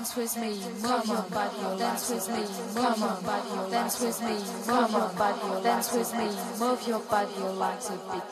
dance with me, move your body, dance with me, move your body, dance with me, move your body, dance with me, move your body like a beat.